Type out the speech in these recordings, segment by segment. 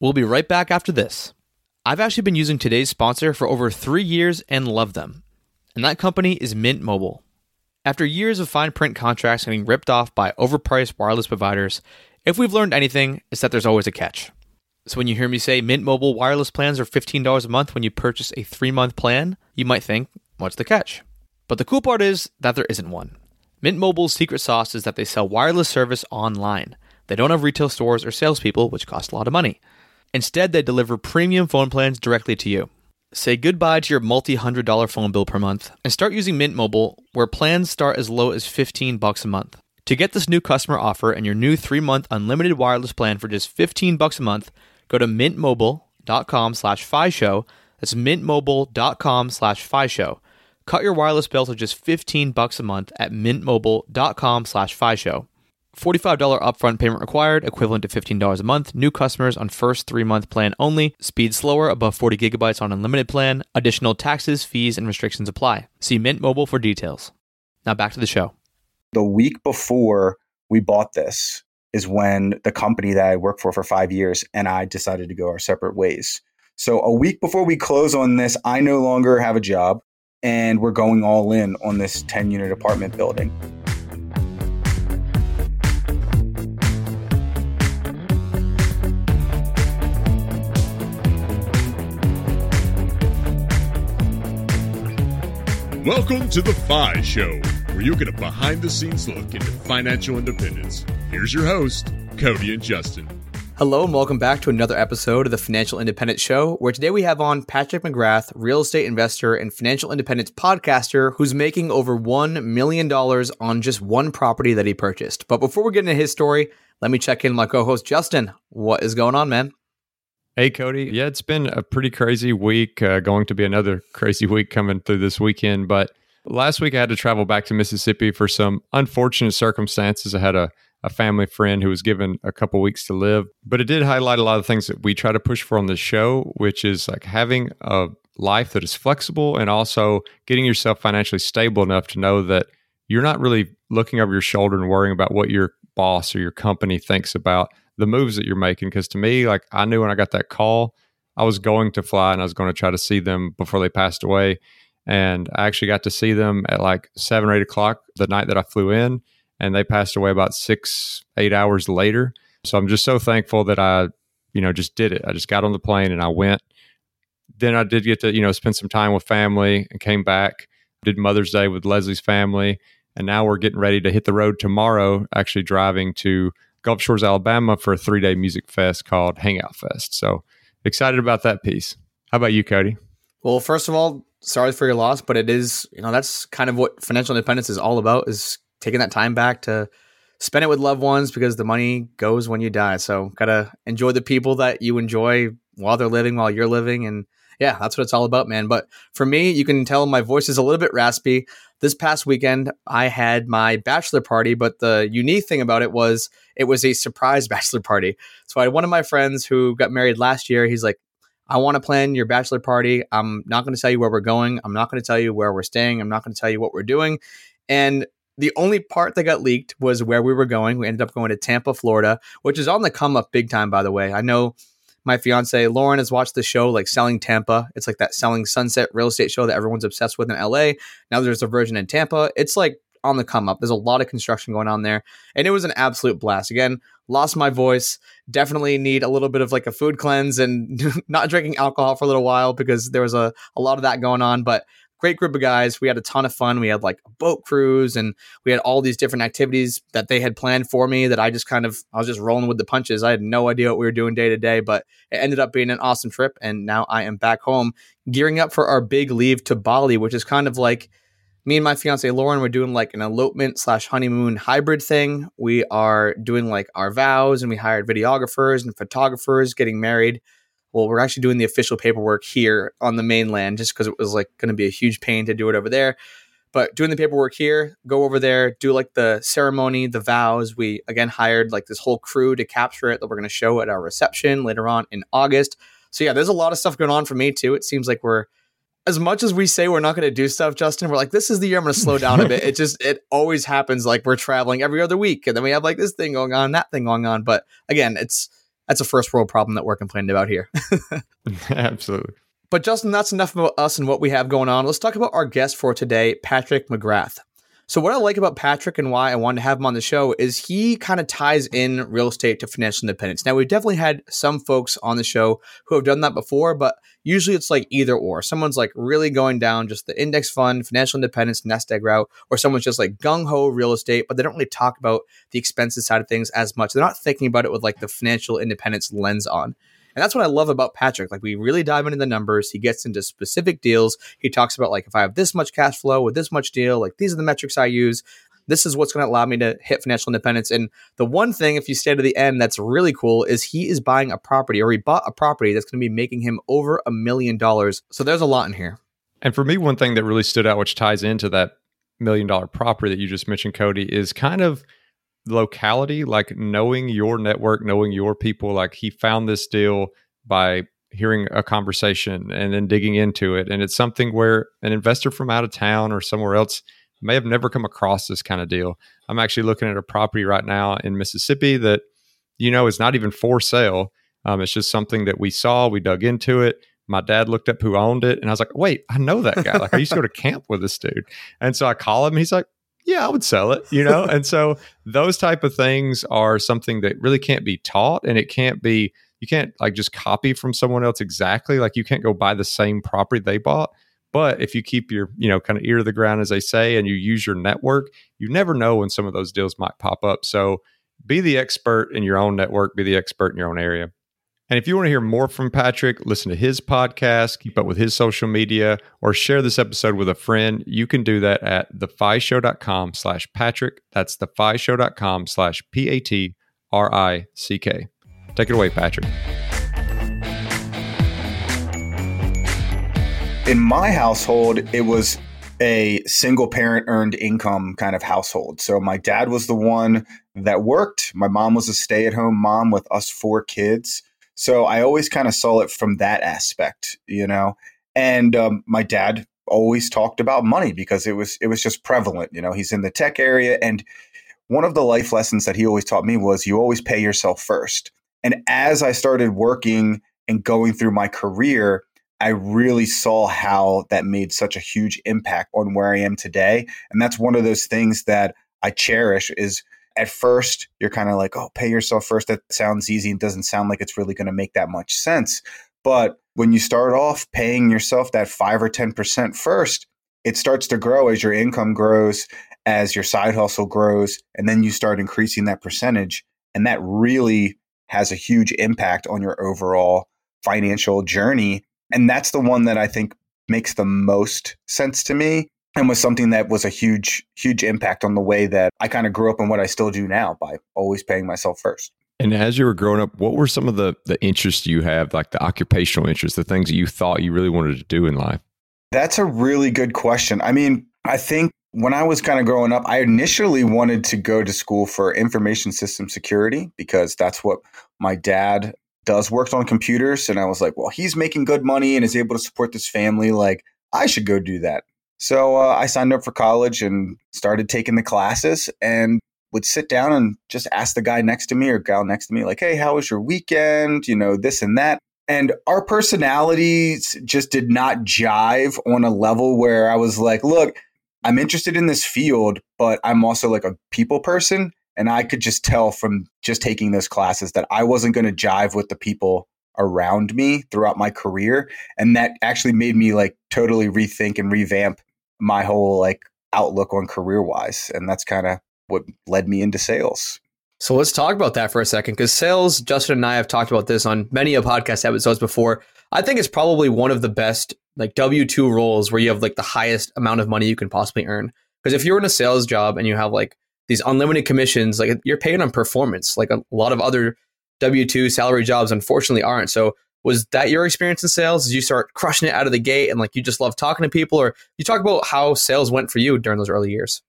We'll be right back after this. I've actually been using today's sponsor for over three years and love them. And that company is Mint Mobile. After years of fine print contracts getting ripped off by overpriced wireless providers, if we've learned anything, it's that there's always a catch. So when you hear me say Mint Mobile wireless plans are $15 a month when you purchase a three month plan, you might think, what's the catch? But the cool part is that there isn't one. Mint Mobile's secret sauce is that they sell wireless service online. They don't have retail stores or salespeople, which cost a lot of money. Instead, they deliver premium phone plans directly to you. Say goodbye to your multi hundred dollar phone bill per month and start using Mint Mobile, where plans start as low as 15 bucks a month. To get this new customer offer and your new three month unlimited wireless plan for just 15 bucks a month, go to mintmobile.com slash show. That's mintmobile.com slash show. Cut your wireless bill to just 15 bucks a month at mintmobile.com slash show. $45 upfront payment required, equivalent to $15 a month. New customers on first three month plan only. Speed slower, above 40 gigabytes on unlimited plan. Additional taxes, fees, and restrictions apply. See Mint Mobile for details. Now back to the show. The week before we bought this is when the company that I worked for for five years and I decided to go our separate ways. So a week before we close on this, I no longer have a job and we're going all in on this 10 unit apartment building. Welcome to the FI Show, where you get a behind the scenes look into financial independence. Here's your host, Cody and Justin. Hello, and welcome back to another episode of the Financial Independence Show, where today we have on Patrick McGrath, real estate investor and financial independence podcaster, who's making over $1 million on just one property that he purchased. But before we get into his story, let me check in my co host, Justin. What is going on, man? Hey, Cody. Yeah, it's been a pretty crazy week. Uh, going to be another crazy week coming through this weekend. But last week I had to travel back to Mississippi for some unfortunate circumstances. I had a, a family friend who was given a couple weeks to live. But it did highlight a lot of things that we try to push for on the show, which is like having a life that is flexible and also getting yourself financially stable enough to know that you're not really looking over your shoulder and worrying about what your boss or your company thinks about the moves that you're making. Because to me, like I knew when I got that call, I was going to fly and I was going to try to see them before they passed away. And I actually got to see them at like seven or eight o'clock the night that I flew in, and they passed away about six, eight hours later. So I'm just so thankful that I, you know, just did it. I just got on the plane and I went. Then I did get to, you know, spend some time with family and came back, did Mother's Day with Leslie's family. And now we're getting ready to hit the road tomorrow, actually driving to Gulf Shores, Alabama for a three day music fest called Hangout Fest. So excited about that piece. How about you, Cody? Well, first of all, sorry for your loss, but it is, you know, that's kind of what financial independence is all about is taking that time back to spend it with loved ones because the money goes when you die. So gotta enjoy the people that you enjoy while they're living, while you're living. And yeah, that's what it's all about, man. But for me, you can tell my voice is a little bit raspy. This past weekend, I had my bachelor party, but the unique thing about it was it was a surprise bachelor party. So I had one of my friends who got married last year. He's like, I want to plan your bachelor party. I'm not going to tell you where we're going. I'm not going to tell you where we're staying. I'm not going to tell you what we're doing. And the only part that got leaked was where we were going. We ended up going to Tampa, Florida, which is on the come up big time, by the way. I know my fiance Lauren has watched the show like Selling Tampa. It's like that Selling Sunset real estate show that everyone's obsessed with in LA. Now there's a version in Tampa. It's like on the come up. There's a lot of construction going on there. And it was an absolute blast. Again, lost my voice. Definitely need a little bit of like a food cleanse and not drinking alcohol for a little while because there was a, a lot of that going on. But great group of guys. We had a ton of fun. We had like a boat cruise and we had all these different activities that they had planned for me that I just kind of, I was just rolling with the punches. I had no idea what we were doing day to day, but it ended up being an awesome trip. And now I am back home gearing up for our big leave to Bali, which is kind of like, me and my fiance Lauren we're doing like an elopement slash honeymoon hybrid thing. We are doing like our vows and we hired videographers and photographers getting married. Well, we're actually doing the official paperwork here on the mainland just because it was like going to be a huge pain to do it over there. But doing the paperwork here, go over there, do like the ceremony, the vows. We again hired like this whole crew to capture it that we're going to show at our reception later on in August. So yeah, there's a lot of stuff going on for me too. It seems like we're as much as we say we're not going to do stuff, Justin, we're like, this is the year I'm going to slow down a bit. It just, it always happens. Like we're traveling every other week and then we have like this thing going on, that thing going on. But again, it's that's a first world problem that we're complaining about here. Absolutely. But Justin, that's enough about us and what we have going on. Let's talk about our guest for today, Patrick McGrath. So, what I like about Patrick and why I wanted to have him on the show is he kind of ties in real estate to financial independence. Now, we've definitely had some folks on the show who have done that before, but usually it's like either or. Someone's like really going down just the index fund, financial independence, nest egg route, or someone's just like gung ho real estate, but they don't really talk about the expenses side of things as much. They're not thinking about it with like the financial independence lens on. And that's what I love about Patrick. Like we really dive into the numbers. He gets into specific deals. He talks about like if I have this much cash flow with this much deal, like these are the metrics I use. This is what's going to allow me to hit financial independence. And the one thing, if you stay to the end, that's really cool is he is buying a property or he bought a property that's going to be making him over a million dollars. So there's a lot in here. And for me, one thing that really stood out, which ties into that million dollar property that you just mentioned, Cody, is kind of locality, like knowing your network, knowing your people. Like he found this deal by hearing a conversation and then digging into it. And it's something where an investor from out of town or somewhere else may have never come across this kind of deal. I'm actually looking at a property right now in Mississippi that, you know, is not even for sale. Um, it's just something that we saw, we dug into it. My dad looked up who owned it, and I was like, "Wait, I know that guy. Like, I used to go to camp with this dude." And so I call him, and he's like, yeah, I would sell it, you know? and so those type of things are something that really can't be taught and it can't be you can't like just copy from someone else exactly. Like you can't go buy the same property they bought. But if you keep your, you know, kind of ear to the ground, as they say, and you use your network, you never know when some of those deals might pop up. So be the expert in your own network, be the expert in your own area. And if you want to hear more from Patrick, listen to his podcast, keep up with his social media, or share this episode with a friend, you can do that at thefishow.com slash Patrick. That's thefishow.com slash P-A-T-R-I-C-K. Take it away, Patrick. In my household, it was a single parent earned income kind of household. So my dad was the one that worked. My mom was a stay at home mom with us four kids. So I always kind of saw it from that aspect, you know. And um, my dad always talked about money because it was it was just prevalent. You know, he's in the tech area, and one of the life lessons that he always taught me was you always pay yourself first. And as I started working and going through my career, I really saw how that made such a huge impact on where I am today. And that's one of those things that I cherish is at first you're kind of like, oh, pay yourself first. That sounds easy and doesn't sound like it's really going to make that much sense. But when you start off paying yourself that five or 10% first, it starts to grow as your income grows, as your side hustle grows, and then you start increasing that percentage. And that really has a huge impact on your overall financial journey. And that's the one that I think makes the most sense to me and was something that was a huge, huge impact on the way that I kind of grew up and what I still do now by always paying myself first. And as you were growing up, what were some of the the interests you have, like the occupational interests, the things that you thought you really wanted to do in life? That's a really good question. I mean, I think when I was kind of growing up, I initially wanted to go to school for information system security because that's what my dad does works on computers and I was like, well, he's making good money and is able to support this family like I should go do that. So uh, I signed up for college and started taking the classes and would sit down and just ask the guy next to me or gal next to me like, "Hey, how was your weekend?" you know, this and that. And our personalities just did not jive on a level where I was like, "Look, I'm interested in this field, but I'm also like a people person. And I could just tell from just taking those classes that I wasn't going to jive with the people around me throughout my career. And that actually made me like totally rethink and revamp my whole like outlook on career wise. And that's kind of what led me into sales. So let's talk about that for a second because sales, Justin and I have talked about this on many of podcast episodes before. I think it's probably one of the best like W 2 roles where you have like the highest amount of money you can possibly earn. Because if you're in a sales job and you have like these unlimited commissions, like you're paid on performance, like a lot of other W two salary jobs unfortunately aren't. So was that your experience in sales? Did you start crushing it out of the gate and like you just love talking to people, or you talk about how sales went for you during those early years?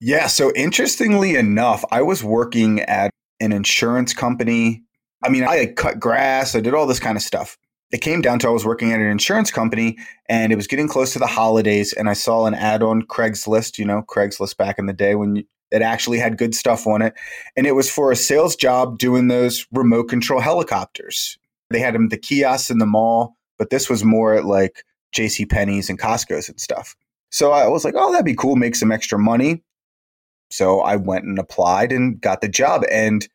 Yeah. So interestingly enough, I was working at an insurance company. I mean, I cut grass, I did all this kind of stuff. It came down to I was working at an insurance company and it was getting close to the holidays and I saw an ad on Craigslist, you know, Craigslist back in the day when you, It actually had good stuff on it. And it was for a sales job doing those remote control helicopters. They had them the kiosks in the mall, but this was more at like JC Penney's and Costco's and stuff. So I was like, oh, that'd be cool, make some extra money. So I went and applied and got the job. And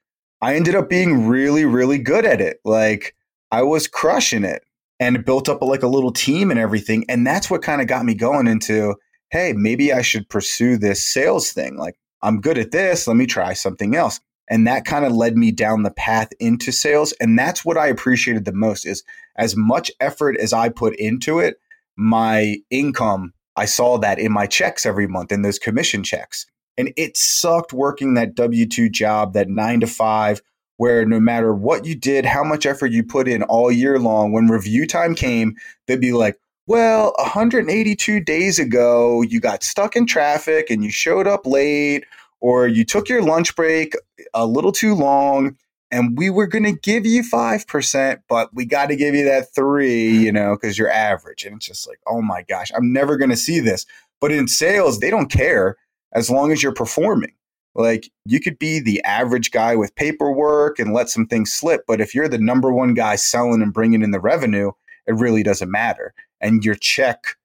I ended up being really, really good at it. Like I was crushing it and built up like a little team and everything. And that's what kind of got me going into, hey, maybe I should pursue this sales thing. Like I'm good at this. Let me try something else. And that kind of led me down the path into sales. And that's what I appreciated the most is as much effort as I put into it, my income, I saw that in my checks every month in those commission checks. And it sucked working that W 2 job, that nine to five, where no matter what you did, how much effort you put in all year long, when review time came, they'd be like, well, 182 days ago, you got stuck in traffic and you showed up late, or you took your lunch break a little too long, and we were going to give you 5%, but we got to give you that three, you know, because you're average. And it's just like, oh my gosh, I'm never going to see this. But in sales, they don't care as long as you're performing. Like you could be the average guy with paperwork and let some things slip, but if you're the number one guy selling and bringing in the revenue, it really doesn't matter and your check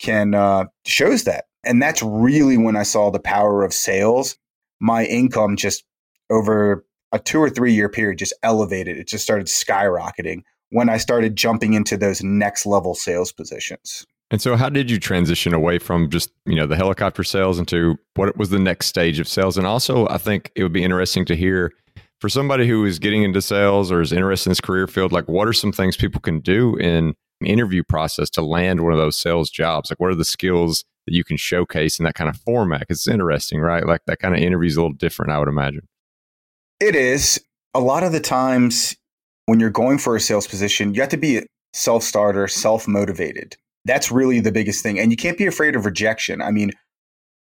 can uh, shows that. And that's really when I saw the power of sales. My income just over a two or three year period just elevated. It just started skyrocketing when I started jumping into those next level sales positions. And so how did you transition away from just, you know, the helicopter sales into what was the next stage of sales? And also, I think it would be interesting to hear for somebody who is getting into sales or is interested in this career field, like what are some things people can do in interview process to land one of those sales jobs? Like, what are the skills that you can showcase in that kind of format? Because It's interesting, right? Like that kind of interview is a little different, I would imagine. It is. A lot of the times when you're going for a sales position, you have to be self starter, self motivated. That's really the biggest thing. And you can't be afraid of rejection. I mean,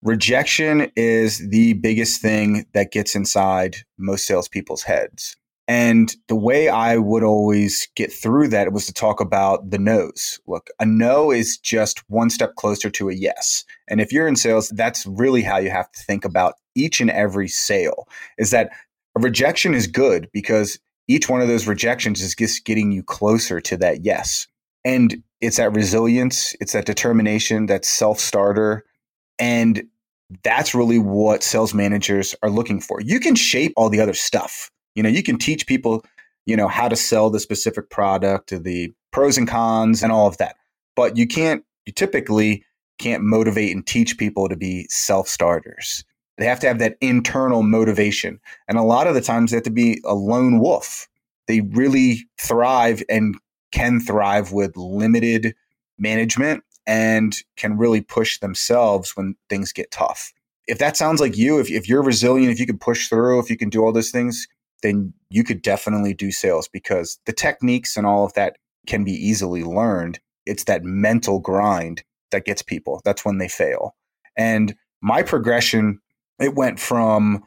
rejection is the biggest thing that gets inside most salespeople's heads. And the way I would always get through that was to talk about the no's. Look, a no is just one step closer to a yes. And if you're in sales, that's really how you have to think about each and every sale is that a rejection is good because each one of those rejections is just getting you closer to that yes. And it's that resilience, it's that determination, that self starter. And that's really what sales managers are looking for. You can shape all the other stuff you know, you can teach people, you know, how to sell the specific product, the pros and cons and all of that. But you can't, you typically can't motivate and teach people to be self starters. They have to have that internal motivation. And a lot of the times they have to be a lone wolf. They really thrive and can thrive with limited management and can really push themselves when things get tough. If that sounds like you, if, if you're resilient, if you can push through, if you can do all those things, then you could definitely do sales because the techniques and all of that can be easily learned. It's that mental grind that gets people. That's when they fail. And my progression, it went from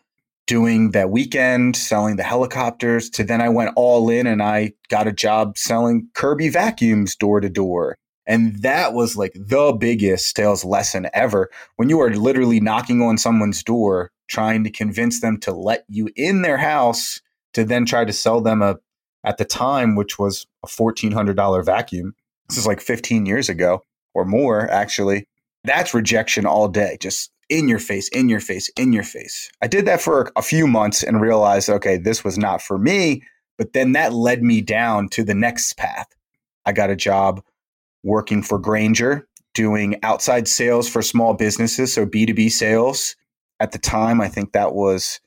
doing that weekend, selling the helicopters, to then I went all in and I got a job selling Kirby vacuums door to door. And that was like the biggest sales lesson ever. When you are literally knocking on someone's door, trying to convince them to let you in their house to then try to sell them a at the time which was a $1400 vacuum. This is like 15 years ago or more actually. That's rejection all day. Just in your face in your face in your face. I did that for a few months and realized okay this was not for me but then that led me down to the next path. I got a job working for Grainger, doing outside sales for small businesses so b2b sales at the time i think that was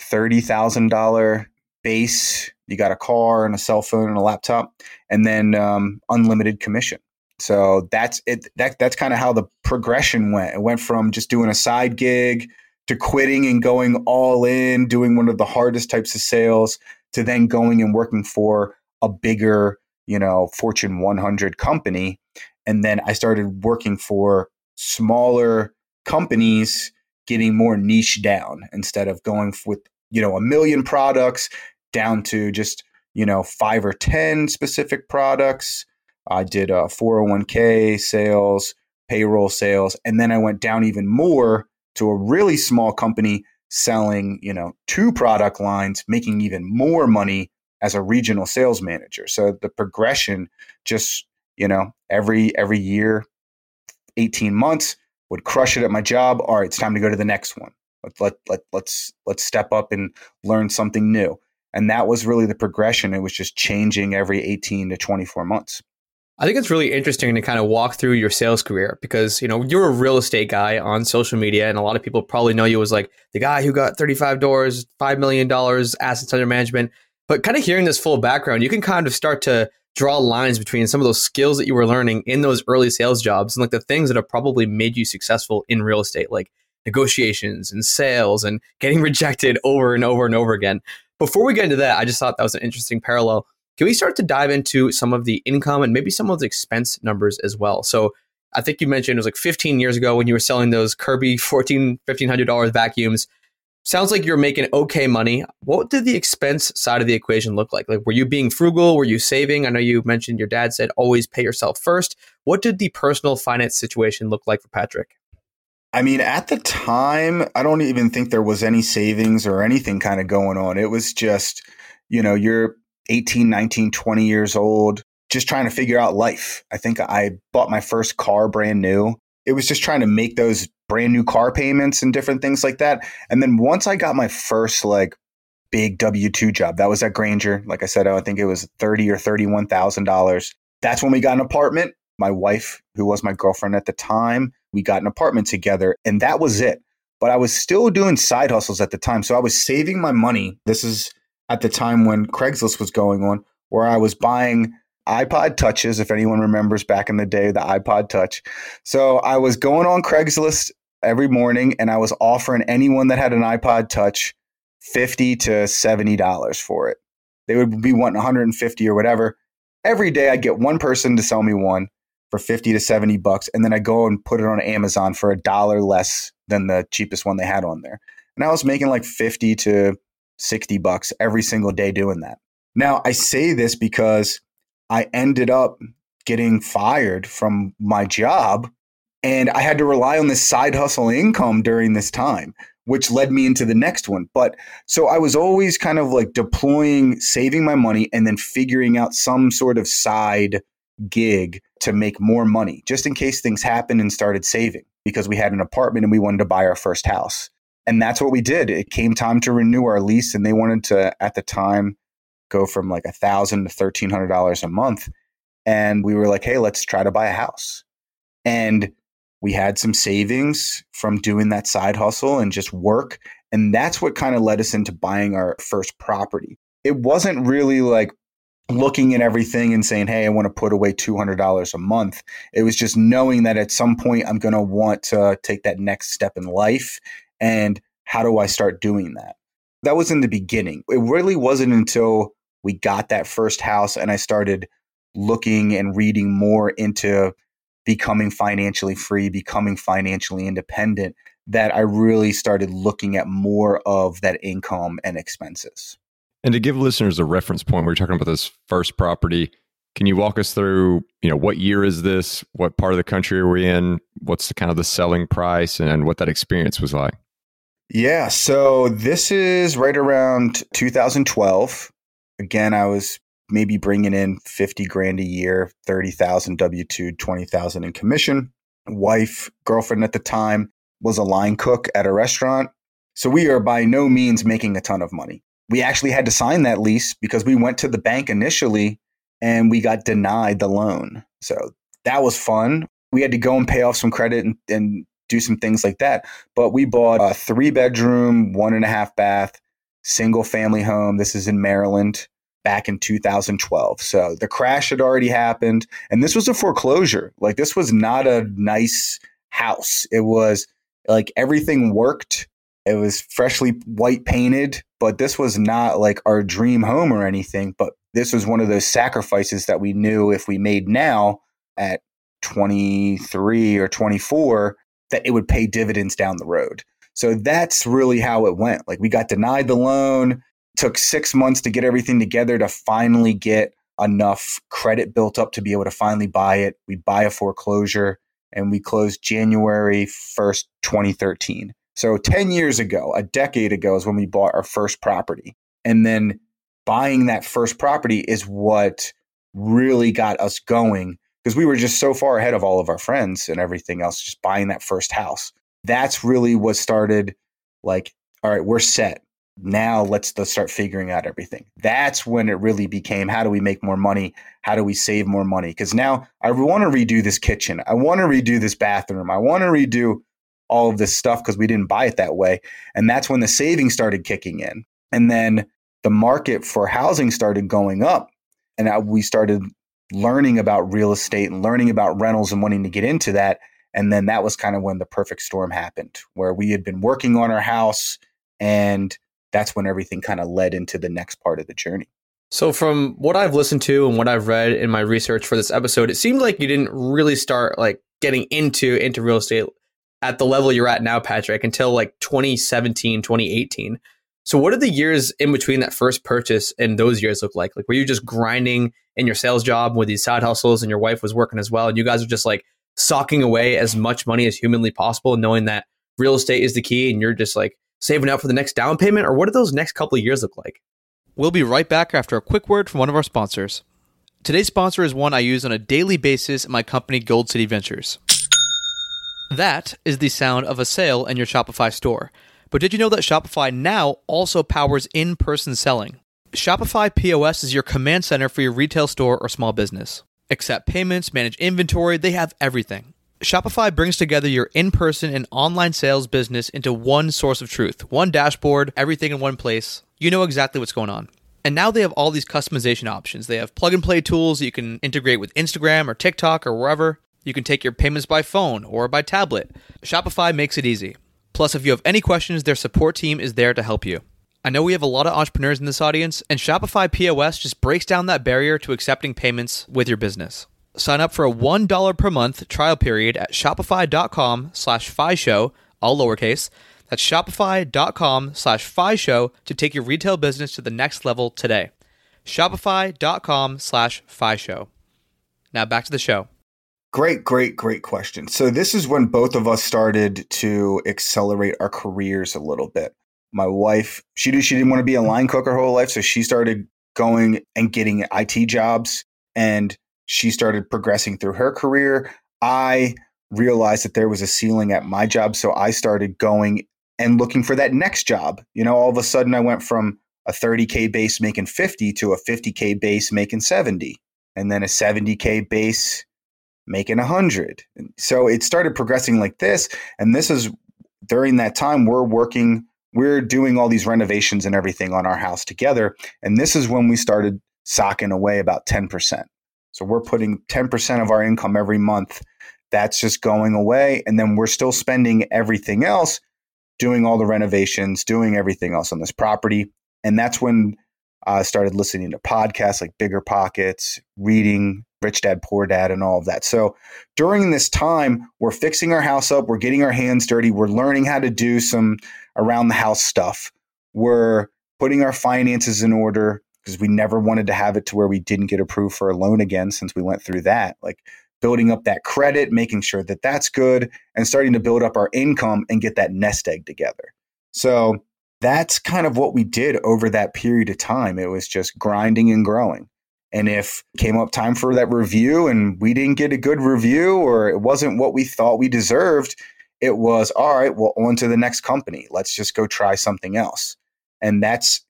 $30,000 base. You got a car and a cell phone and a laptop, and then um, unlimited commission. So that's it. That that's kind of how the progression went. It went from just doing a side gig to quitting and going all in, doing one of the hardest types of sales, to then going and working for a bigger, you know, Fortune 100 company. And then I started working for smaller companies getting more niche down instead of going with you know a million products down to just you know five or ten specific products i did a 401k sales payroll sales and then i went down even more to a really small company selling, you know, two product lines, making even more money as a regional sales manager. So the progression just, you know, every every year 18 months would crush it at my job. All right, it's time to go to the next one. Let, let, let, let's let's step up and learn something new. And that was really the progression. It was just changing every 18 to 24 months. I think it's really interesting to kind of walk through your sales career because, you know, you're a real estate guy on social media and a lot of people probably know you as like the guy who got 35 doors, $5 million assets under management. But kind of hearing this full background, you can kind of start to draw lines between some of those skills that you were learning in those early sales jobs and like the things that have probably made you successful in real estate, like negotiations and sales and getting rejected over and over and over again. Before we get into that, I just thought that was an interesting parallel. Can we start to dive into some of the income and maybe some of the expense numbers as well? So I think you mentioned it was like 15 years ago when you were selling those Kirby 14 $1,500 vacuums sounds like you're making okay money. What did the expense side of the equation look like? Like, were you being frugal? Were you saving? I know you mentioned your dad said always pay yourself first. What did the personal finance situation look like for Patrick? I mean, at the time, I don't even think there was any savings or anything kind of going on. It was just, you know, you're 18, 19, 20 years old, just trying to figure out life. I think I bought my first car brand new. It was just trying to make those brand new car payments and different things like that. And then once I got my first like big W two job, that was at Grainger. Like I said, oh, I think it was thirty or thirty one thousand dollars. That's when we got an apartment. My wife, who was my girlfriend at the time, we got an apartment together, and that was it. But I was still doing side hustles at the time, so I was saving my money. This is at the time when Craigslist was going on, where I was buying iPod touches, if anyone remembers back in the day, the iPod touch. So I was going on Craigslist every morning and I was offering anyone that had an iPod touch 50 to $70 for it. They would be wanting 150 or whatever. Every day I'd get one person to sell me one for 50 to 70 bucks. And then I go and put it on Amazon for a dollar less than the cheapest one they had on there. And I was making like 50 to 60 bucks every single day doing that. Now I say this because I ended up getting fired from my job and I had to rely on this side hustle income during this time, which led me into the next one. But so I was always kind of like deploying, saving my money, and then figuring out some sort of side gig to make more money just in case things happened and started saving because we had an apartment and we wanted to buy our first house. And that's what we did. It came time to renew our lease, and they wanted to, at the time, go from like a thousand to thirteen hundred dollars a month. And we were like, hey, let's try to buy a house. And we had some savings from doing that side hustle and just work. And that's what kind of led us into buying our first property. It wasn't really like looking at everything and saying, Hey, I want to put away $200 a month. It was just knowing that at some point I'm going to want to take that next step in life. And how do I start doing that? That was in the beginning. It really wasn't until we got that first house and I started looking and reading more into becoming financially free, becoming financially independent, that I really started looking at more of that income and expenses. And to give listeners a reference point, we're talking about this first property. Can you walk us through, you know, what year is this? What part of the country are we in? What's the kind of the selling price and what that experience was like? Yeah, so this is right around 2012. Again, I was maybe bringing in 50 grand a year, 30,000 W2, 20,000 in commission. Wife, girlfriend at the time was a line cook at a restaurant. So we are by no means making a ton of money. We actually had to sign that lease because we went to the bank initially and we got denied the loan. So that was fun. We had to go and pay off some credit and, and do some things like that. But we bought a three bedroom, one and a half bath, single family home. This is in Maryland back in 2012. So the crash had already happened. And this was a foreclosure. Like, this was not a nice house. It was like everything worked. It was freshly white painted, but this was not like our dream home or anything. But this was one of those sacrifices that we knew if we made now at 23 or 24, that it would pay dividends down the road. So that's really how it went. Like we got denied the loan took six months to get everything together to finally get enough credit built up to be able to finally buy it. We buy a foreclosure and we closed January 1st, 2013. So 10 years ago, a decade ago, is when we bought our first property. And then buying that first property is what really got us going because we were just so far ahead of all of our friends and everything else, just buying that first house. That's really what started like, all right, we're set. Now let's let's start figuring out everything. That's when it really became how do we make more money? How do we save more money? Because now I want to redo this kitchen. I want to redo this bathroom. I want to redo all of this stuff because we didn't buy it that way. And that's when the savings started kicking in. And then the market for housing started going up. And we started learning about real estate and learning about rentals and wanting to get into that. And then that was kind of when the perfect storm happened, where we had been working on our house. And that's when everything kind of led into the next part of the journey. So, from what I've listened to and what I've read in my research for this episode, it seemed like you didn't really start like getting into into real estate at the level you're at now, Patrick, until like 2017, 2018. So, what did the years in between that first purchase and those years look like? Like, were you just grinding in your sales job with these side hustles, and your wife was working as well, and you guys are just like socking away as much money as humanly possible, knowing that real estate is the key, and you're just like saving up for the next down payment? Or what do those next couple of years look like? We'll be right back after a quick word from one of our sponsors. Today's sponsor is one I use on a daily basis in my company, Gold City Ventures. That is the sound of a sale in your Shopify store. But did you know that Shopify now also powers in person selling? Shopify POS is your command center for your retail store or small business. Accept payments, manage inventory, they have everything. Shopify brings together your in person and online sales business into one source of truth, one dashboard, everything in one place. You know exactly what's going on. And now they have all these customization options. They have plug and play tools that you can integrate with Instagram or TikTok or wherever. You can take your payments by phone or by tablet. Shopify makes it easy. Plus, if you have any questions, their support team is there to help you. I know we have a lot of entrepreneurs in this audience, and Shopify POS just breaks down that barrier to accepting payments with your business. Sign up for a $1 per month trial period at shopify.com slash show, all lowercase. That's shopify.com slash show to take your retail business to the next level today. Shopify.com slash show. Now back to the show. Great, great, great question. So this is when both of us started to accelerate our careers a little bit. My wife, she did she didn't want to be a line cook her whole life, so she started going and getting IT jobs and she started progressing through her career. I realized that there was a ceiling at my job, so I started going and looking for that next job. You know, all of a sudden I went from a 30k base making 50 to a 50k base making 70 and then a 70k base making a hundred. So it started progressing like this. And this is during that time we're working, we're doing all these renovations and everything on our house together. And this is when we started socking away about 10%. So we're putting 10% of our income every month. That's just going away. And then we're still spending everything else, doing all the renovations, doing everything else on this property. And that's when I started listening to podcasts like Bigger Pockets, reading Rich Dad Poor Dad and all of that. So during this time, we're fixing our house up, we're getting our hands dirty, we're learning how to do some around the house stuff. We're putting our finances in order because we never wanted to have it to where we didn't get approved for a loan again since we went through that. Like building up that credit, making sure that that's good, and starting to build up our income and get that nest egg together. So that's kind of what we did over that period of time. It was just grinding and growing. And if came up time for that review and we didn't get a good review or it wasn't what we thought we deserved, it was all right, well, on to the next company. Let's just go try something else. And that's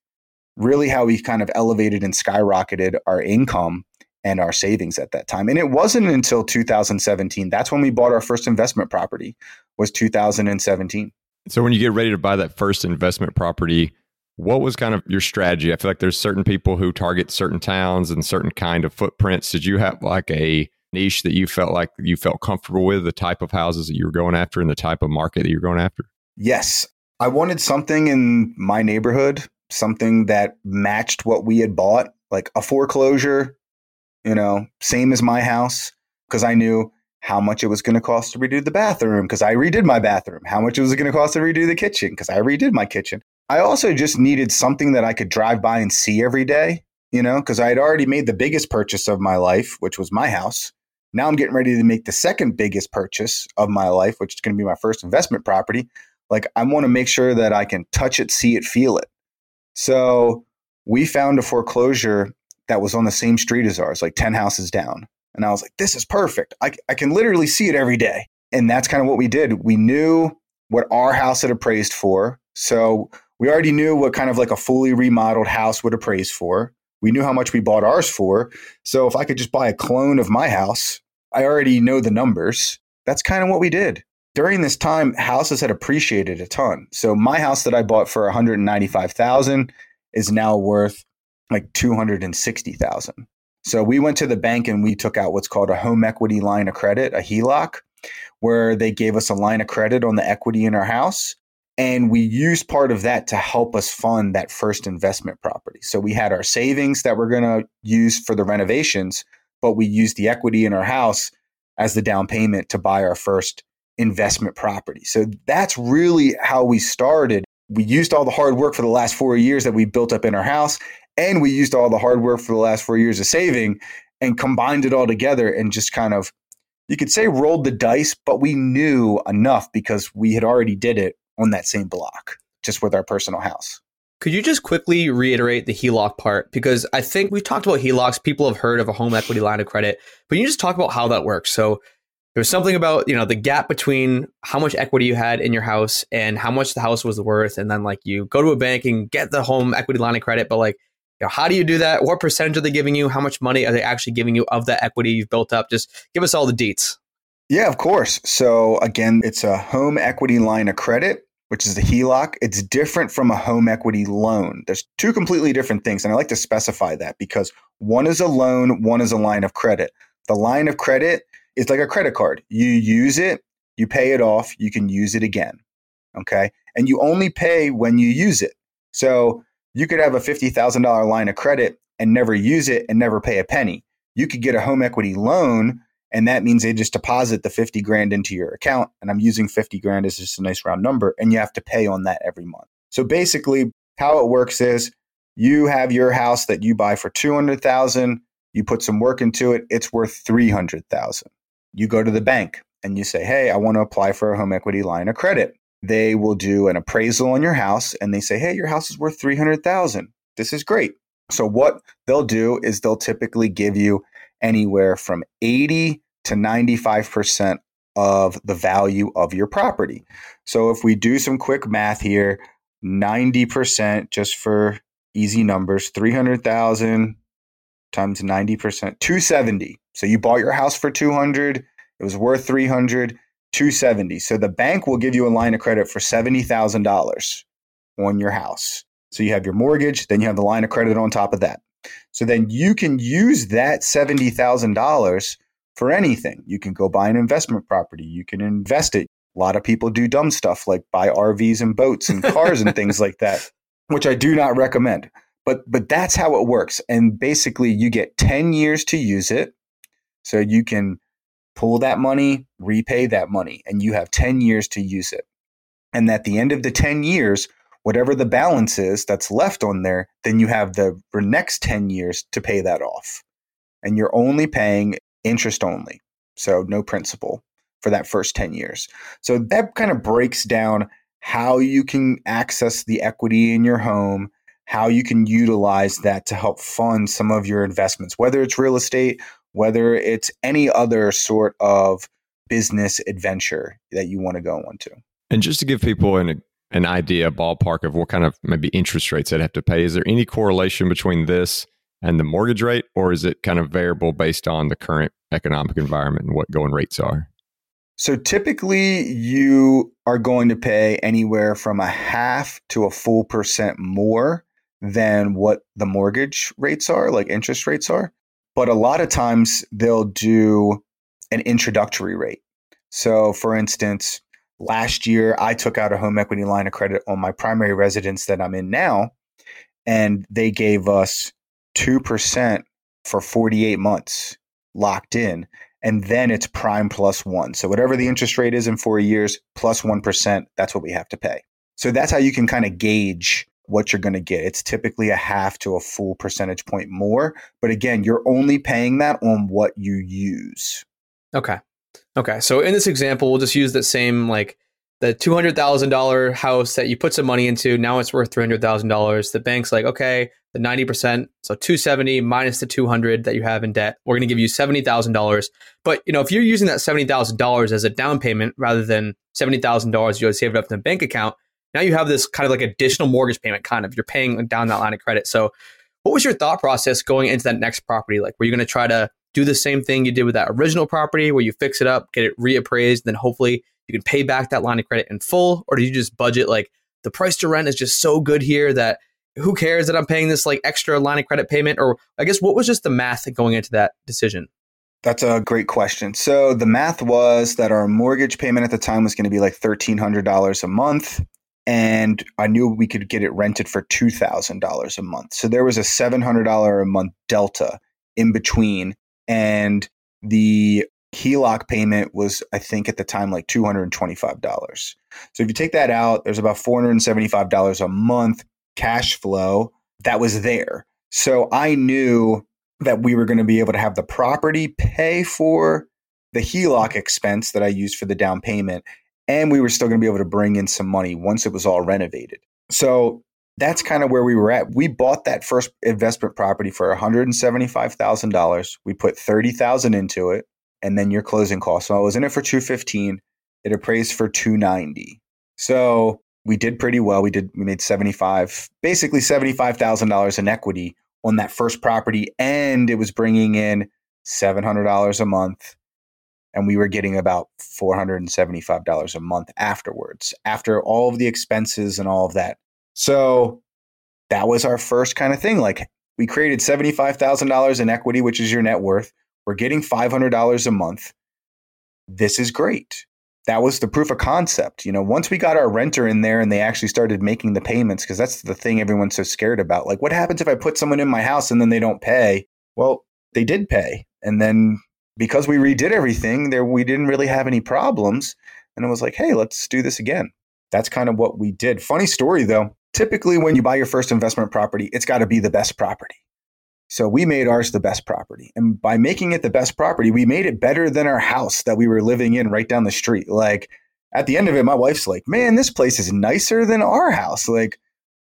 really how we kind of elevated and skyrocketed our income and our savings at that time. And it wasn't until 2017. That's when we bought our first investment property was 2017. So when you get ready to buy that first investment property, what was kind of your strategy? I feel like there's certain people who target certain towns and certain kind of footprints. Did you have like a niche that you felt like you felt comfortable with, the type of houses that you were going after and the type of market that you're going after? Yes. I wanted something in my neighborhood, something that matched what we had bought, like a foreclosure, you know, same as my house, because I knew how much it was going to cost to redo the bathroom because I redid my bathroom, how much it was going to cost to redo the kitchen because I redid my kitchen. I also just needed something that I could drive by and see every day, you know, because I had already made the biggest purchase of my life, which was my house. Now I'm getting ready to make the second biggest purchase of my life, which is going to be my first investment property. Like I want to make sure that I can touch it, see it, feel it. So we found a foreclosure that was on the same street as ours, like 10 houses down. And I was like, this is perfect. I, I can literally see it every day. And that's kind of what we did. We knew what our house had appraised for. So we already knew what kind of like a fully remodeled house would appraise for. We knew how much we bought ours for. So if I could just buy a clone of my house, I already know the numbers. That's kind of what we did. During this time, houses had appreciated a ton. So my house that I bought for 195,000 is now worth like 260,000. So we went to the bank and we took out what's called a home equity line of credit, a HELOC, where they gave us a line of credit on the equity in our house. And we used part of that to help us fund that first investment property. So we had our savings that we're going to use for the renovations, but we used the equity in our house as the down payment to buy our first investment property. So that's really how we started. We used all the hard work for the last four years that we built up in our house and we used all the hard work for the last four years of saving and combined it all together and just kind of you could say rolled the dice but we knew enough because we had already did it on that same block just with our personal house could you just quickly reiterate the HELOC part? Because I think we've talked about HELOCs. People have heard of a home equity line of credit, but you just talk about how that works. So there's something about you know the gap between how much equity you had in your house and how much the house was worth, and then like you go to a bank and get the home equity line of credit, but like you know, how do you do that? What percentage are they giving you? How much money are they actually giving you of that equity you've built up? Just give us all the deets. Yeah, of course. So again, it's a home equity line of credit, which is the HELOC. It's different from a home equity loan. There's two completely different things. And I like to specify that because one is a loan, one is a line of credit. The line of credit is like a credit card. You use it, you pay it off, you can use it again. Okay. And you only pay when you use it. So you could have a $50,000 line of credit and never use it and never pay a penny. You could get a home equity loan and that means they just deposit the 50 grand into your account and I'm using 50 grand as just a nice round number and you have to pay on that every month. So basically how it works is you have your house that you buy for 200,000, you put some work into it, it's worth 300,000. You go to the bank and you say, "Hey, I want to apply for a home equity line of credit." they will do an appraisal on your house and they say, hey, your house is worth 300,000. This is great. So what they'll do is they'll typically give you anywhere from 80 to 95% of the value of your property. So if we do some quick math here, 90% just for easy numbers, 300,000 times 90%, 270. So you bought your house for 200, it was worth 300, 270. So the bank will give you a line of credit for $70,000 on your house. So you have your mortgage, then you have the line of credit on top of that. So then you can use that $70,000 for anything. You can go buy an investment property, you can invest it. A lot of people do dumb stuff like buy RVs and boats and cars and things like that, which I do not recommend. But but that's how it works. And basically you get 10 years to use it. So you can pull that money, repay that money, and you have 10 years to use it. And at the end of the 10 years, whatever the balance is that's left on there, then you have the next 10 years to pay that off. And you're only paying interest only. So no principal for that first 10 years. So that kind of breaks down how you can access the equity in your home, how you can utilize that to help fund some of your investments, whether it's real estate whether it's any other sort of business adventure that you want to go into. And just to give people an an idea, ballpark of what kind of maybe interest rates they'd have to pay, is there any correlation between this and the mortgage rate, or is it kind of variable based on the current economic environment and what going rates are? So typically, you are going to pay anywhere from a half to a full percent more than what the mortgage rates are, like interest rates are but a lot of times they'll do an introductory rate. So, for instance, last year I took out a home equity line of credit on my primary residence that I'm in now, and they gave us 2% for 48 months locked in. And then it's prime plus one. So, whatever the interest rate is in four years plus 1, that's what we have to pay. So, that's how you can kind of gauge what you're going to get. It's typically a half to a full percentage point more. But again, you're only paying that on what you use. Okay. Okay. So in this example, we'll just use that same like the two hundred thousand dollar house that you put some money into now it's worth three hundred thousand dollars. The bank's like, okay, the ninety percent, so two seventy minus the two hundred that you have in debt, we're going to give you seventy thousand dollars. But you know, if you're using that seventy thousand dollars as a down payment rather than seventy thousand dollars you save it up in the bank account, now you have this kind of like additional mortgage payment. Kind of, you're paying down that line of credit. So, what was your thought process going into that next property? Like, were you going to try to do the same thing you did with that original property, where you fix it up, get it reappraised, then hopefully you can pay back that line of credit in full, or do you just budget like the price to rent is just so good here that who cares that I'm paying this like extra line of credit payment? Or I guess what was just the math going into that decision? That's a great question. So the math was that our mortgage payment at the time was going to be like $1,300 a month. And I knew we could get it rented for $2,000 a month. So there was a $700 a month delta in between. And the HELOC payment was, I think at the time, like $225. So if you take that out, there's about $475 a month cash flow that was there. So I knew that we were going to be able to have the property pay for the HELOC expense that I used for the down payment. And we were still going to be able to bring in some money once it was all renovated. So that's kind of where we were at. We bought that first investment property for $175,000. We put 30,000 into it and then your closing costs. So I was in it for 215. It appraised for 290. So we did pretty well. We did we made 75 basically $75,000 in equity on that first property and it was bringing in $700 a month and we were getting about $475 a month afterwards after all of the expenses and all of that. So that was our first kind of thing like we created $75,000 in equity which is your net worth. We're getting $500 a month. This is great that was the proof of concept. You know, once we got our renter in there and they actually started making the payments, because that's the thing everyone's so scared about. Like, what happens if I put someone in my house and then they don't pay? Well, they did pay. And then because we redid everything, there we didn't really have any problems. And it was like, hey, let's do this again. That's kind of what we did. Funny story though. Typically, when you buy your first investment property, it's got to be the best property. So we made ours the best property. And by making it the best property, we made it better than our house that we were living in right down the street. Like at the end of it, my wife's like, man, this place is nicer than our house. Like,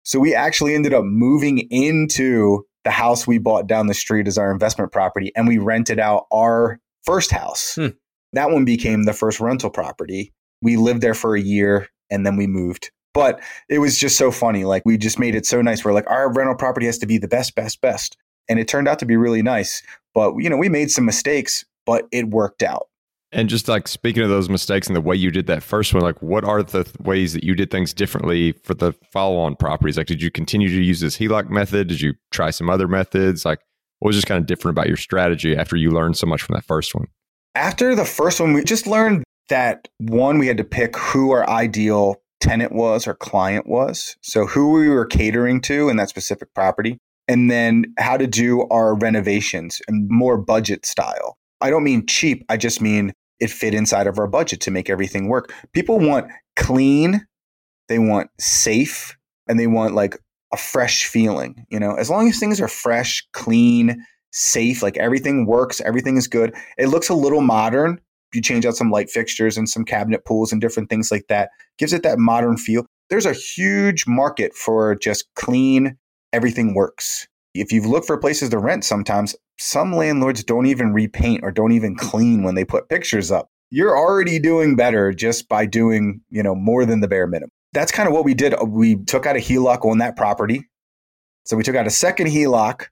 so we actually ended up moving into the house we bought down the street as our investment property and we rented out our first house. Hmm. That one became the first rental property. We lived there for a year and then we moved. But it was just so funny. Like we just made it so nice. We're like, our rental property has to be the best, best, best and it turned out to be really nice. But you know, we made some mistakes, but it worked out. And just like speaking of those mistakes and the way you did that first one, like what are the th- ways that you did things differently for the follow-on properties? Like, did you continue to use this HELOC method? Did you try some other methods? Like, what was just kind of different about your strategy after you learned so much from that first one? After the first one, we just learned that one, we had to pick who our ideal tenant was or client was. So who we were catering to in that specific property and then how to do our renovations and more budget style. I don't mean cheap, I just mean it fit inside of our budget to make everything work. People want clean, they want safe, and they want like a fresh feeling. You know, as long as things are fresh, clean, safe, like everything works, everything is good. It looks a little modern. You change out some light fixtures and some cabinet pools and different things like that. Gives it that modern feel. There's a huge market for just clean, everything works. If you've looked for places to rent sometimes, some landlords don't even repaint or don't even clean when they put pictures up. You're already doing better just by doing, you know, more than the bare minimum. That's kind of what we did. Uh, we took out a HELOC on that property. So we took out a second HELOC,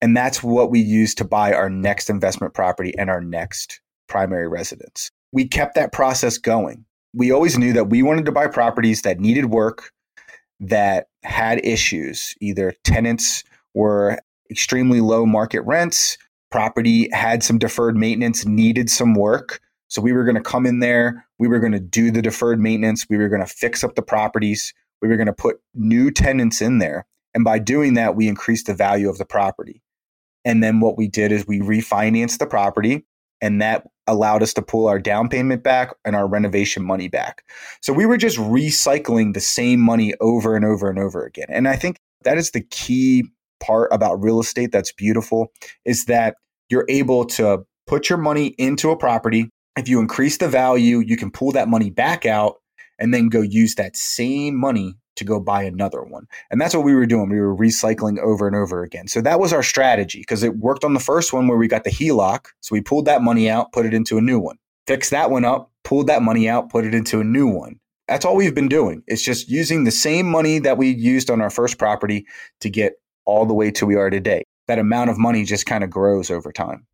and that's what we used to buy our next investment property and our next primary residence. We kept that process going. We always knew that we wanted to buy properties that needed work, that had issues, either tenants were extremely low market rents, property had some deferred maintenance, needed some work. So we were going to come in there, we were going to do the deferred maintenance, we were going to fix up the properties, we were going to put new tenants in there. And by doing that, we increased the value of the property. And then what we did is we refinanced the property and that allowed us to pull our down payment back and our renovation money back. So we were just recycling the same money over and over and over again. And I think that is the key part about real estate that's beautiful is that you're able to put your money into a property. If you increase the value, you can pull that money back out and then go use that same money to go buy another one. And that's what we were doing. We were recycling over and over again. So that was our strategy because it worked on the first one where we got the HELOC. So we pulled that money out, put it into a new one, fixed that one up, pulled that money out, put it into a new one. That's all we've been doing. It's just using the same money that we used on our first property to get all the way to we are today. That amount of money just kind of grows over time.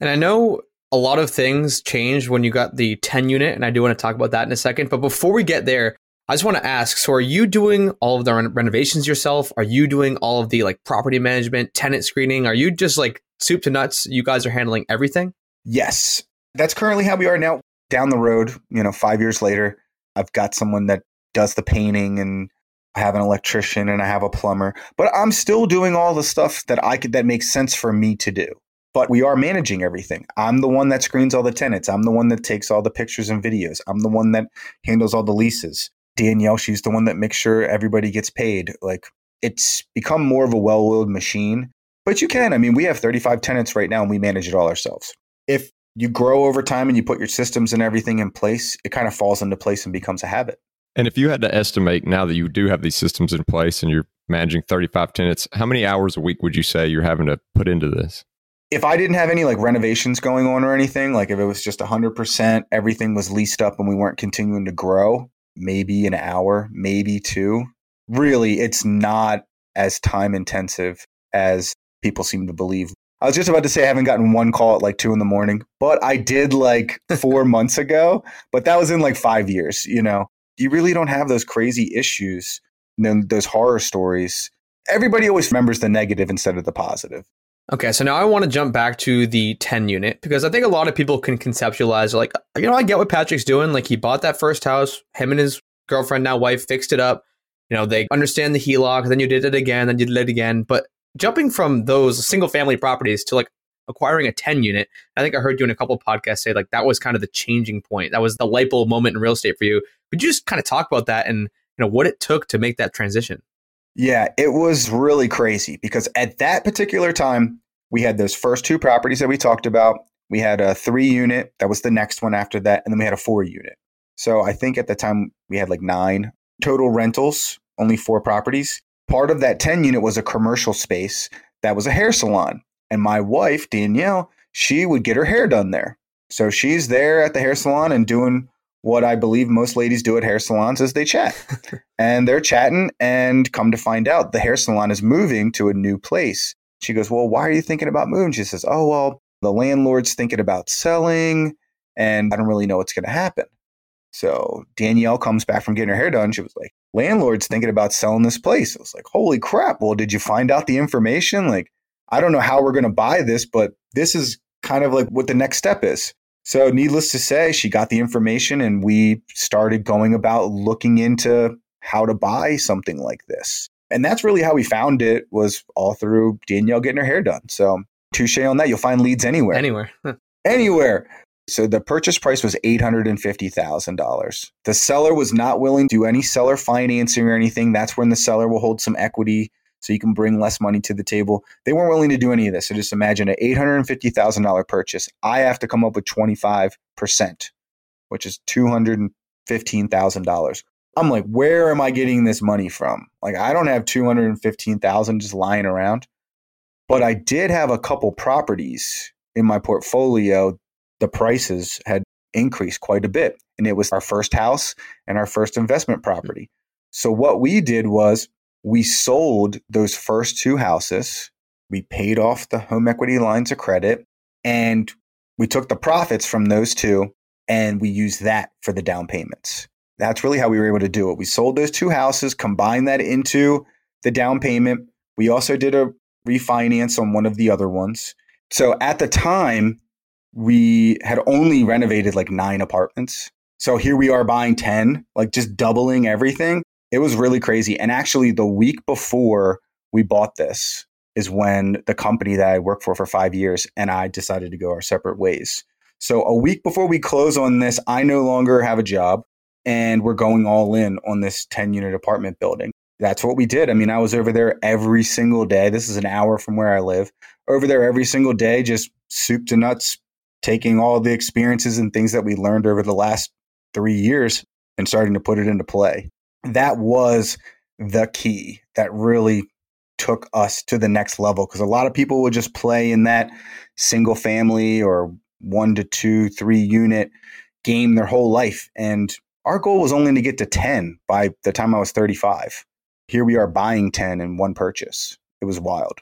And I know a lot of things changed when you got the 10 unit, and I do want to talk about that in a second. But before we get there, I just want to ask so, are you doing all of the renovations yourself? Are you doing all of the like property management, tenant screening? Are you just like soup to nuts? You guys are handling everything? Yes. That's currently how we are now. Down the road, you know, five years later, I've got someone that does the painting and I have an electrician and I have a plumber, but I'm still doing all the stuff that I could that makes sense for me to do. But we are managing everything. I'm the one that screens all the tenants. I'm the one that takes all the pictures and videos. I'm the one that handles all the leases. Danielle, she's the one that makes sure everybody gets paid. Like it's become more of a well-oiled machine. But you can. I mean, we have 35 tenants right now and we manage it all ourselves. If you grow over time and you put your systems and everything in place, it kind of falls into place and becomes a habit. And if you had to estimate now that you do have these systems in place and you're managing 35 tenants, how many hours a week would you say you're having to put into this? If I didn't have any like renovations going on or anything, like if it was just 100%, everything was leased up and we weren't continuing to grow, maybe an hour, maybe two. Really, it's not as time intensive as people seem to believe. I was just about to say I haven't gotten one call at like two in the morning, but I did like four months ago, but that was in like five years, you know you really don't have those crazy issues, those horror stories. Everybody always remembers the negative instead of the positive. Okay, so now I want to jump back to the 10 unit because I think a lot of people can conceptualize like, you know, I get what Patrick's doing. Like, he bought that first house, him and his girlfriend, now wife, fixed it up. You know, they understand the HELOC, then you did it again, then you did it again. But jumping from those single family properties to like acquiring a 10 unit, I think I heard you in a couple podcasts say like that was kind of the changing point. That was the light bulb moment in real estate for you. Could you just kind of talk about that and you know what it took to make that transition? Yeah, it was really crazy because at that particular time, we had those first two properties that we talked about. We had a three unit, that was the next one after that, and then we had a four unit. So I think at the time we had like nine total rentals, only four properties. Part of that 10 unit was a commercial space that was a hair salon. And my wife, Danielle, she would get her hair done there. So she's there at the hair salon and doing what I believe most ladies do at hair salons is they chat. and they're chatting and come to find out the hair salon is moving to a new place. She goes, Well, why are you thinking about moving? She says, Oh, well, the landlord's thinking about selling and I don't really know what's going to happen. So Danielle comes back from getting her hair done. She was like, Landlord's thinking about selling this place. I was like, Holy crap. Well, did you find out the information? Like, I don't know how we're going to buy this, but this is kind of like what the next step is. So, needless to say, she got the information and we started going about looking into how to buy something like this. And that's really how we found it was all through Danielle getting her hair done. So, touche on that. You'll find leads anywhere. Anywhere. anywhere. So the purchase price was $850,000. The seller was not willing to do any seller financing or anything. That's when the seller will hold some equity so you can bring less money to the table. They weren't willing to do any of this. So just imagine an $850,000 purchase. I have to come up with 25%, which is $215,000. I'm like, where am I getting this money from? Like, I don't have 215,000 just lying around. But I did have a couple properties in my portfolio. The prices had increased quite a bit. And it was our first house and our first investment property. So what we did was we sold those first two houses. We paid off the home equity lines of credit and we took the profits from those two and we used that for the down payments. That's really how we were able to do it. We sold those two houses, combined that into the down payment. We also did a refinance on one of the other ones. So at the time, we had only renovated like nine apartments. So here we are buying 10, like just doubling everything. It was really crazy. And actually, the week before we bought this is when the company that I worked for for five years and I decided to go our separate ways. So a week before we close on this, I no longer have a job and we're going all in on this 10 unit apartment building. That's what we did. I mean, I was over there every single day. This is an hour from where I live. Over there every single day, just soup to nuts, taking all the experiences and things that we learned over the last three years and starting to put it into play. That was the key that really took us to the next level because a lot of people would just play in that single family or one to two, three unit game their whole life. And our goal was only to get to 10 by the time I was 35. Here we are buying 10 in one purchase. It was wild.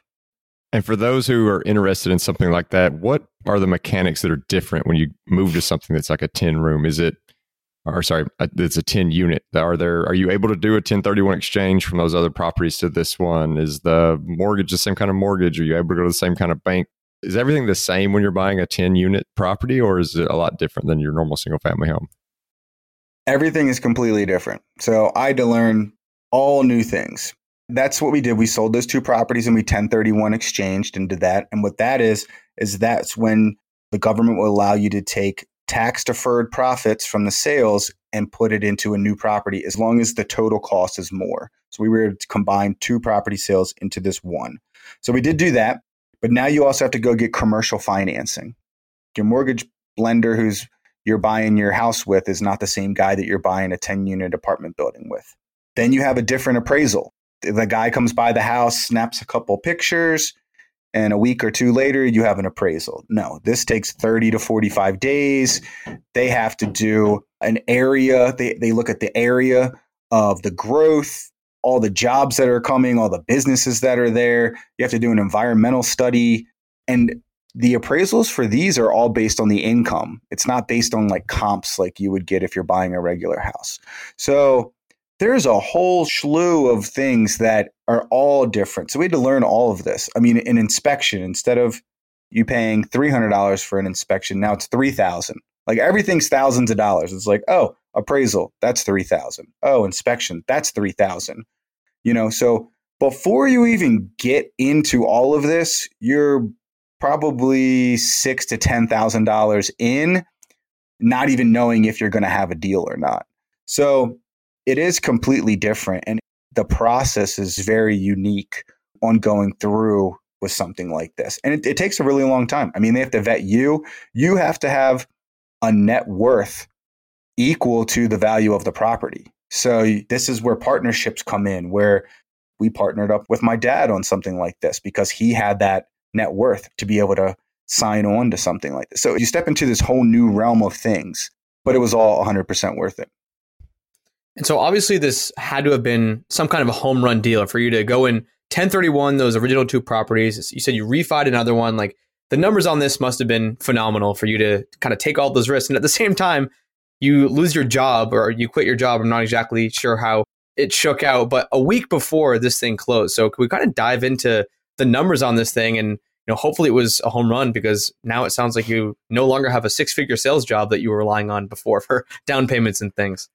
And for those who are interested in something like that, what are the mechanics that are different when you move to something that's like a 10 room? Is it or sorry, uh, it's a 10 unit. Are there are you able to do a 1031 exchange from those other properties to this one? Is the mortgage the same kind of mortgage? Are you able to go to the same kind of bank? Is everything the same when you're buying a 10 unit property or is it a lot different than your normal single family home? Everything is completely different. So I had to learn all new things. That's what we did. We sold those two properties and we 1031 exchanged did that. And what that is, is that's when the government will allow you to take tax deferred profits from the sales and put it into a new property as long as the total cost is more. So we were able to combine two property sales into this one. So we did do that, but now you also have to go get commercial financing. Your mortgage lender who's you're buying your house with is not the same guy that you're buying a 10 unit apartment building with. Then you have a different appraisal. The guy comes by the house, snaps a couple pictures, and a week or two later you have an appraisal. No, this takes 30 to 45 days. They have to do an area, they, they look at the area of the growth, all the jobs that are coming, all the businesses that are there. You have to do an environmental study. And the appraisals for these are all based on the income. It's not based on like comps like you would get if you're buying a regular house. So there's a whole slew of things that are all different. So we had to learn all of this. I mean, an inspection instead of you paying three hundred dollars for an inspection, now it's three thousand. Like everything's thousands of dollars. It's like, oh, appraisal, that's three thousand. Oh, inspection, that's three thousand. You know, so before you even get into all of this, you're probably six to ten thousand dollars in, not even knowing if you're going to have a deal or not. So it is completely different and the process is very unique on going through with something like this. And it, it, takes a really long time. I mean they have to vet you. You have to have a net worth equal to the value of the property. So this is where partnerships come in where we partnered up with my dad on something like this because he had that net worth to be able to sign on to something like this. So you step into this whole new realm of things but it was all 100% worth it and so obviously this had to have been some kind of a home run deal for you to go in 1031 those original two properties. You said you refied another one. Like the numbers on this must have been phenomenal for you to kind of take all those risks. And at the same time, you lose your job or you quit your job. I'm not exactly sure how it shook out, but a week before this thing closed. So we kind of dive into the numbers on this thing and you know hopefully it was a home run because now it sounds like you no longer have a six figure sales job that you were relying on before for down payments and things.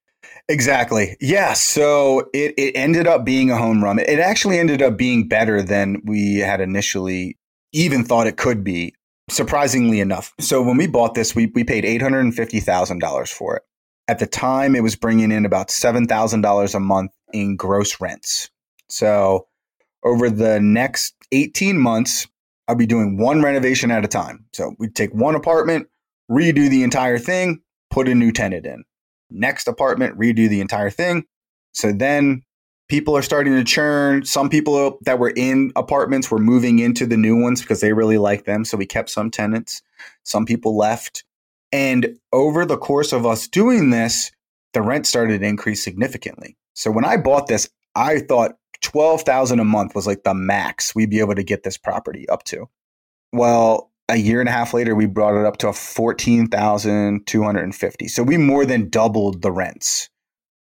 Exactly. Yeah. So it, it ended up being a home run. It actually ended up being better than we had initially even thought it could be, surprisingly enough. So when we bought this, we, we paid $850,000 for it. At the time, it was bringing in about $7,000 a month in gross rents. So over the next 18 months, I'll be doing one renovation at a time. So we'd take one apartment, redo the entire thing, put a new tenant in next apartment, redo the entire thing. So then people are starting to churn. Some people that were in apartments were moving into the new ones because they really like them. So we kept some tenants. Some people left. And over the course of us doing this, the rent started to increase significantly. So when I bought this, I thought 12,000 a month was like the max we'd be able to get this property up to. Well, a year and a half later, we brought it up to 14,250. So we more than doubled the rents.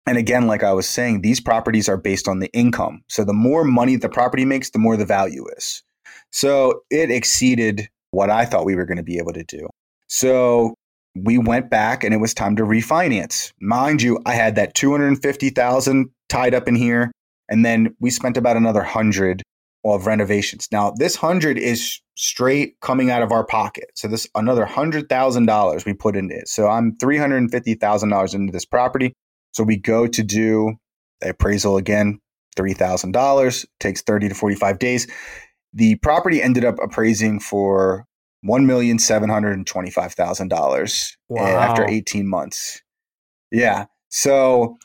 And again, like I was saying, these properties are based on the income. So the more money the property makes, the more the value is. So it exceeded what I thought we were going to be able to do. So we went back and it was time to refinance. Mind you, I had that 250,000 tied up in here and then we spent about another 100 of renovations. Now, this hundred is straight coming out of our pocket. So this another hundred thousand dollars we put into it. So I'm three hundred and fifty thousand dollars into this property. So we go to do the appraisal again, three thousand dollars. Takes thirty to forty five days. The property ended up appraising for one million seven hundred and twenty five thousand dollars eh, after eighteen months. Yeah. So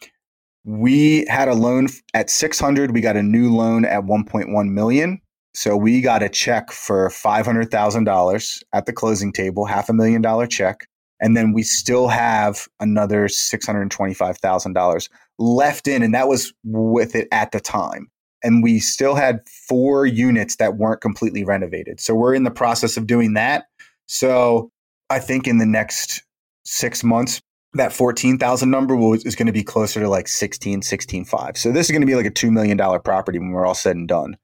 we had a loan at 600. We got a new loan at 1.1 million. So we got a check for $500,000 at the closing table, half a million dollar check. And then we still have another $625,000 left in. And that was with it at the time. And we still had four units that weren't completely renovated. So we're in the process of doing that. So I think in the next six months, that 14,000 number will, is going to be closer to like 16, 16.5. So this is going to be like a $2 million property when we're all said and done.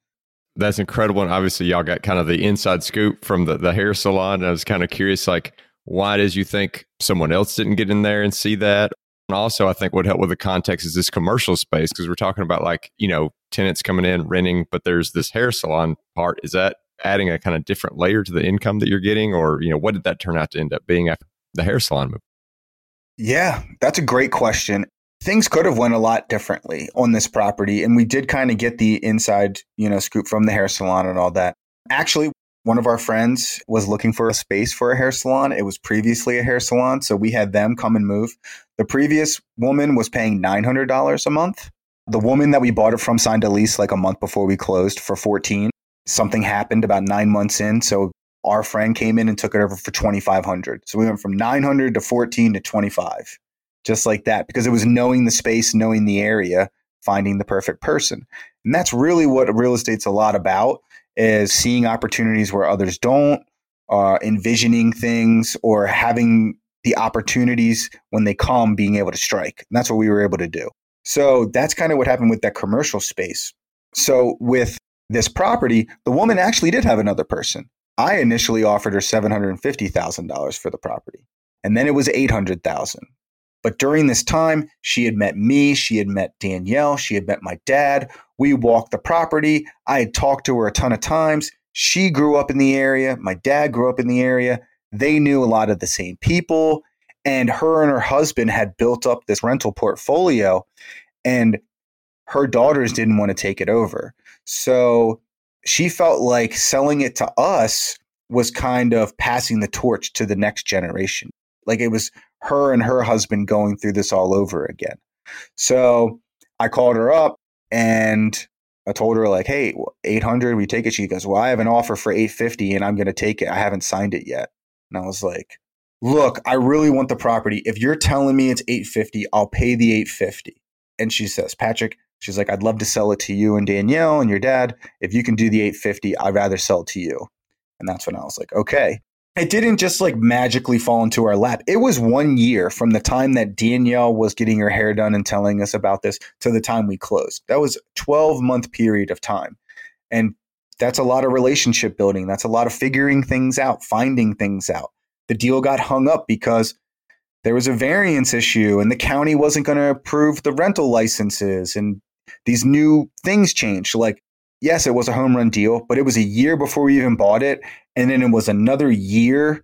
That's incredible. And obviously y'all got kind of the inside scoop from the, the hair salon. And I was kind of curious, like, why does you think someone else didn't get in there and see that? And also, I think what help with the context is this commercial space because we're talking about like, you know, tenants coming in, renting, but there's this hair salon part. Is that adding a kind of different layer to the income that you're getting? Or, you know, what did that turn out to end up being after the hair salon move? Yeah, that's a great question. Things could have went a lot differently on this property and we did kind of get the inside, you know, scoop from the hair salon and all that. Actually, one of our friends was looking for a space for a hair salon. It was previously a hair salon, so we had them come and move. The previous woman was paying $900 a month. The woman that we bought it from signed a lease like a month before we closed for 14. Something happened about 9 months in, so our friend came in and took it over for 2500 so we went from 900 to 14 to 25 just like that because it was knowing the space knowing the area finding the perfect person. And that's really what real estate's a lot about is seeing opportunities where others don't uh, envisioning things or having the opportunities when they come being able to strike. And that's what we were able to do. So that's kind of what happened with that commercial space. So with this property the woman actually did have another person I initially offered her $750,000 for the property. And then it was 800,000. But during this time, she had met me, she had met Danielle, she had met my dad. We walked the property. I had talked to her a ton of times. She grew up in the area, my dad grew up in the area. They knew a lot of the same people, and her and her husband had built up this rental portfolio and her daughters didn't want to take it over. So she felt like selling it to us was kind of passing the torch to the next generation. Like it was her and her husband going through this all over again. So I called her up and I told her like, "Hey, 800, we take it." She goes, "Well, I have an offer for 850 and I'm going to take it. I haven't signed it yet." And I was like, "Look, I really want the property. If you're telling me it's 850, I'll pay the 850." And she says, "Patrick, She's like, I'd love to sell it to you and Danielle and your dad. If you can do the 850, I'd rather sell it to you. And that's when I was like, okay. It didn't just like magically fall into our lap. It was one year from the time that Danielle was getting her hair done and telling us about this to the time we closed. That was 12 month period of time. And that's a lot of relationship building. That's a lot of figuring things out, finding things out. The deal got hung up because there was a variance issue and the county wasn't going to approve the rental licenses and these new things changed. Like, yes, it was a home run deal, but it was a year before we even bought it. And then it was another year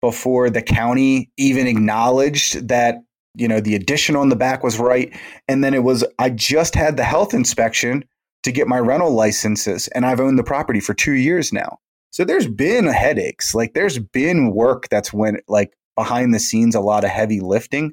before the county even acknowledged that, you know, the addition on the back was right. And then it was, I just had the health inspection to get my rental licenses, and I've owned the property for two years now. So there's been headaches. Like, there's been work that's went like behind the scenes, a lot of heavy lifting.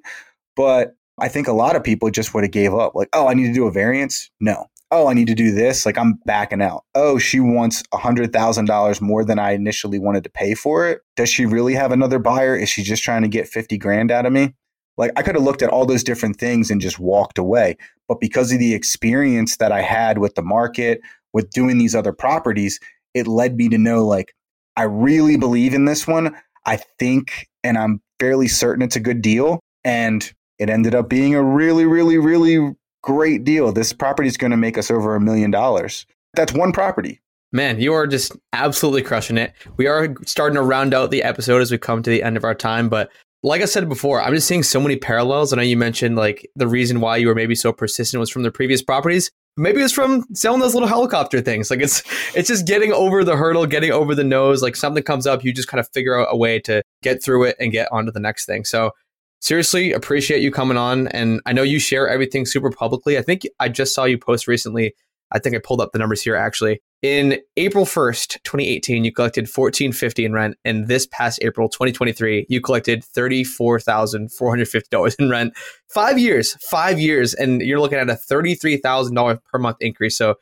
But I think a lot of people just would have gave up. Like, oh, I need to do a variance. No. Oh, I need to do this. Like, I'm backing out. Oh, she wants a hundred thousand dollars more than I initially wanted to pay for it. Does she really have another buyer? Is she just trying to get fifty grand out of me? Like, I could have looked at all those different things and just walked away. But because of the experience that I had with the market, with doing these other properties, it led me to know like I really believe in this one. I think, and I'm fairly certain it's a good deal. And it ended up being a really, really, really great deal. This property is going to make us over a million dollars. That's one property. Man, you are just absolutely crushing it. We are starting to round out the episode as we come to the end of our time, but like I said before, I'm just seeing so many parallels. I know you mentioned like the reason why you were maybe so persistent was from the previous properties. Maybe it's from selling those little helicopter things. Like it's it's just getting over the hurdle, getting over the nose. Like something comes up, you just kind of figure out a way to get through it and get onto the next thing. So seriously appreciate you coming on. And I know you share everything super publicly. I think I just saw you post recently. I think I pulled up the numbers here actually. In April 1st, 2018, you collected 1450 in rent, and this past April 2023, you collected $34,450 in rent. 5 years, 5 years and you're looking at a $33,000 per month increase. So,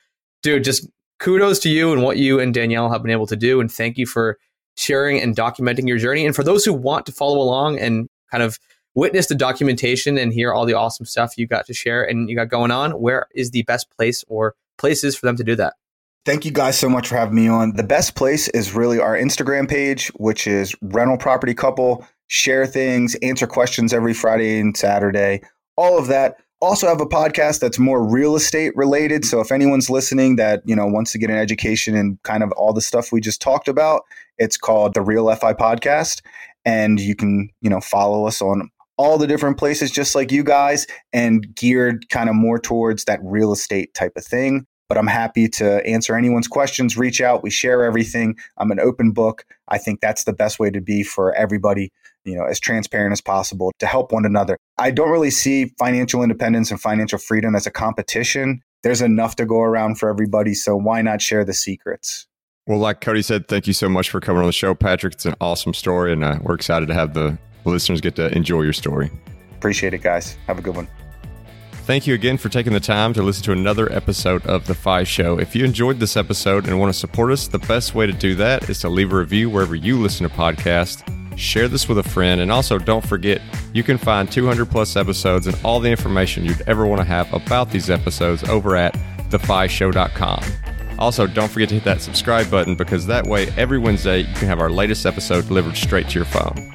dude, just kudos to you and what you and Danielle have been able to do and thank you for sharing and documenting your journey. And for those who want to follow along and kind of witness the documentation and hear all the awesome stuff you got to share and you got going on, where is the best place or places for them to do that? Thank you guys so much for having me on. The best place is really our Instagram page, which is Rental Property Couple. Share things, answer questions every Friday and Saturday, all of that. Also have a podcast that's more real estate related. So if anyone's listening that, you know, wants to get an education in kind of all the stuff we just talked about, it's called the Real FI Podcast. And you can, you know, follow us on all the different places just like you guys and geared kind of more towards that real estate type of thing but I'm happy to answer anyone's questions. Reach out. We share everything. I'm an open book. I think that's the best way to be for everybody, you know, as transparent as possible to help one another. I don't really see financial independence and financial freedom as a competition. There's enough to go around for everybody. So why not share the secrets? Well, like Cody said, thank you so much for coming on the show, Patrick. It's an awesome story, and uh, we're excited to have the listeners get to enjoy your story. Appreciate it, guys. Have a good one. Thank you again for taking the time to listen to another episode of The FI Show. If you enjoyed this episode and want to support us, the best way to do that is to leave a review wherever you listen to podcasts. Share this with a friend, and also don't forget you can find 200 plus episodes and all the information you'd ever want to have about these episodes over at thefishow.com. Also, don't forget to hit that subscribe button because that way every Wednesday you can have our latest episode delivered straight to your phone.